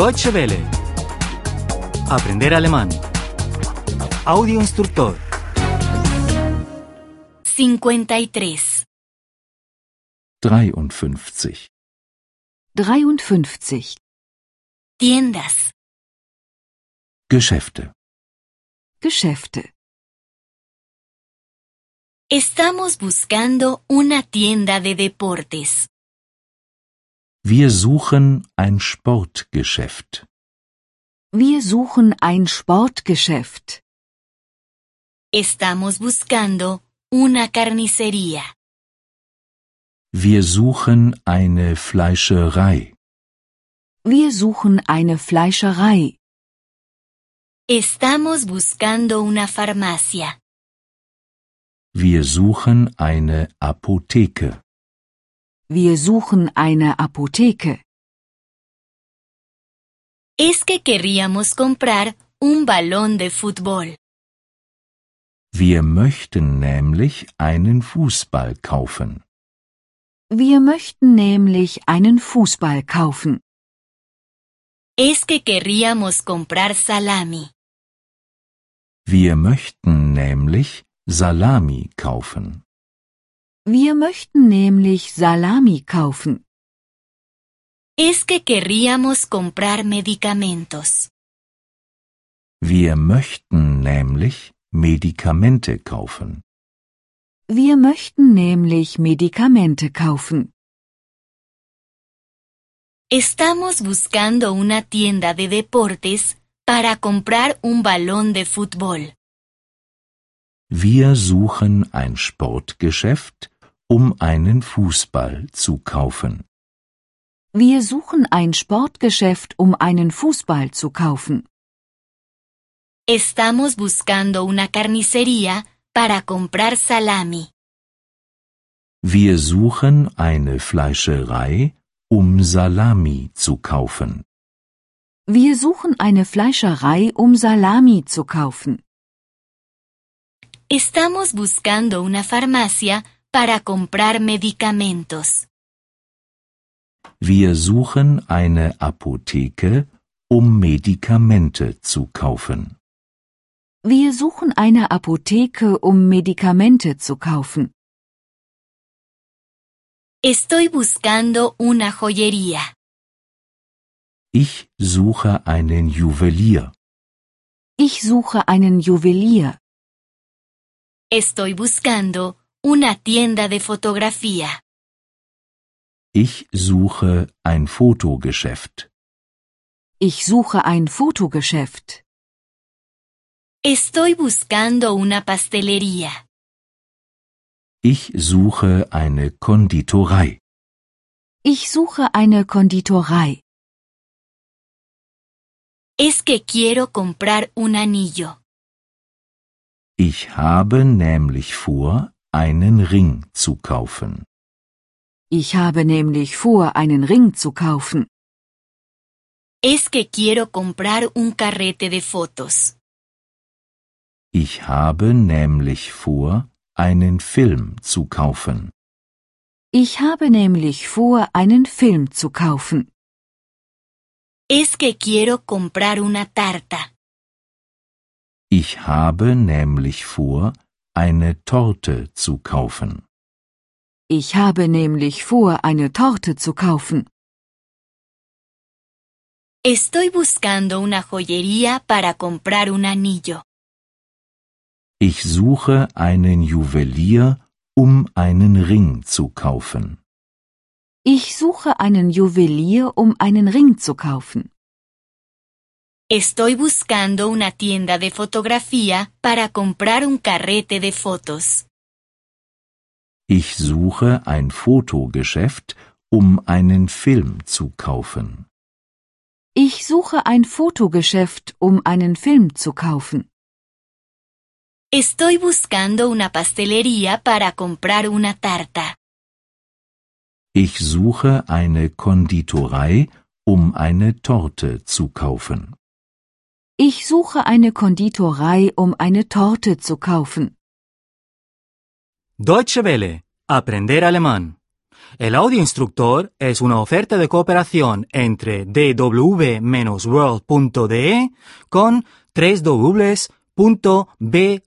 Deutsche Welle. Aprender alemán. Audio instructor. 53. 53. 53. Tiendas. Geschäfte. Geschäfte. Estamos buscando una tienda de deportes. Wir suchen ein Sportgeschäft. Wir suchen ein Sportgeschäft. Estamos buscando una carnicería. Wir suchen eine Fleischerei. Wir suchen eine Fleischerei. Estamos buscando una farmacia. Wir suchen eine Apotheke. Wir suchen eine Apotheke. Es que querríamos comprar un balón de fútbol. Wir möchten nämlich einen Fußball kaufen. Wir möchten nämlich einen Fußball kaufen. Es que querríamos comprar salami. Wir möchten nämlich Salami kaufen. Wir möchten nämlich Salami kaufen. Es que querríamos comprar medicamentos. Wir möchten nämlich Medikamente kaufen. Wir möchten nämlich Medikamente kaufen. Estamos buscando una tienda de deportes para comprar un balón de fútbol. Wir suchen ein Sportgeschäft, um einen Fußball zu kaufen. Wir suchen ein Sportgeschäft, um einen Fußball zu kaufen. Estamos buscando una carnicería para comprar salami. Wir suchen eine Fleischerei, um Salami zu kaufen. Wir suchen eine Fleischerei, um Salami zu kaufen. Estamos buscando una farmacia para comprar medicamentos. Wir suchen eine Apotheke, um Medikamente zu kaufen. Wir suchen eine Apotheke, um Medikamente zu kaufen. Estoy buscando una joyería. Ich suche einen Juwelier. Ich suche einen Juwelier. Estoy buscando una tienda de fotografía. Ich suche ein Fotogeschäft. Ich suche ein Fotogeschäft. Estoy buscando una pastelería. Ich suche eine Konditorei. Ich suche eine Konditorei. Es que quiero comprar un anillo. Ich habe nämlich vor, einen Ring zu kaufen. Ich habe nämlich vor, einen Ring zu kaufen. Es que quiero comprar un carrete de fotos. Ich habe nämlich vor, einen Film zu kaufen. Ich habe nämlich vor, einen Film zu kaufen. Es que quiero comprar una tarta. Ich habe nämlich vor, eine Torte zu kaufen. Ich habe nämlich vor, eine Torte zu kaufen. Estoy buscando una joyería para comprar un anillo. Ich suche einen Juwelier, um einen Ring zu kaufen. Ich suche einen Juwelier, um einen Ring zu kaufen. Estoy buscando una tienda de fotografía para comprar un carrete de fotos. Ich suche ein Fotogeschäft, um einen Film zu kaufen. Ich suche ein Fotogeschäft, um einen Film zu kaufen. Estoy buscando una pastelería para comprar una tarta. Ich suche eine Konditorei, um eine Torte zu kaufen. Ich suche eine Konditorei, um eine Torte zu kaufen. Deutsche Welle. Aprender alemán. El audio instructor es una oferta de cooperación entre dw-world.de con 3 2de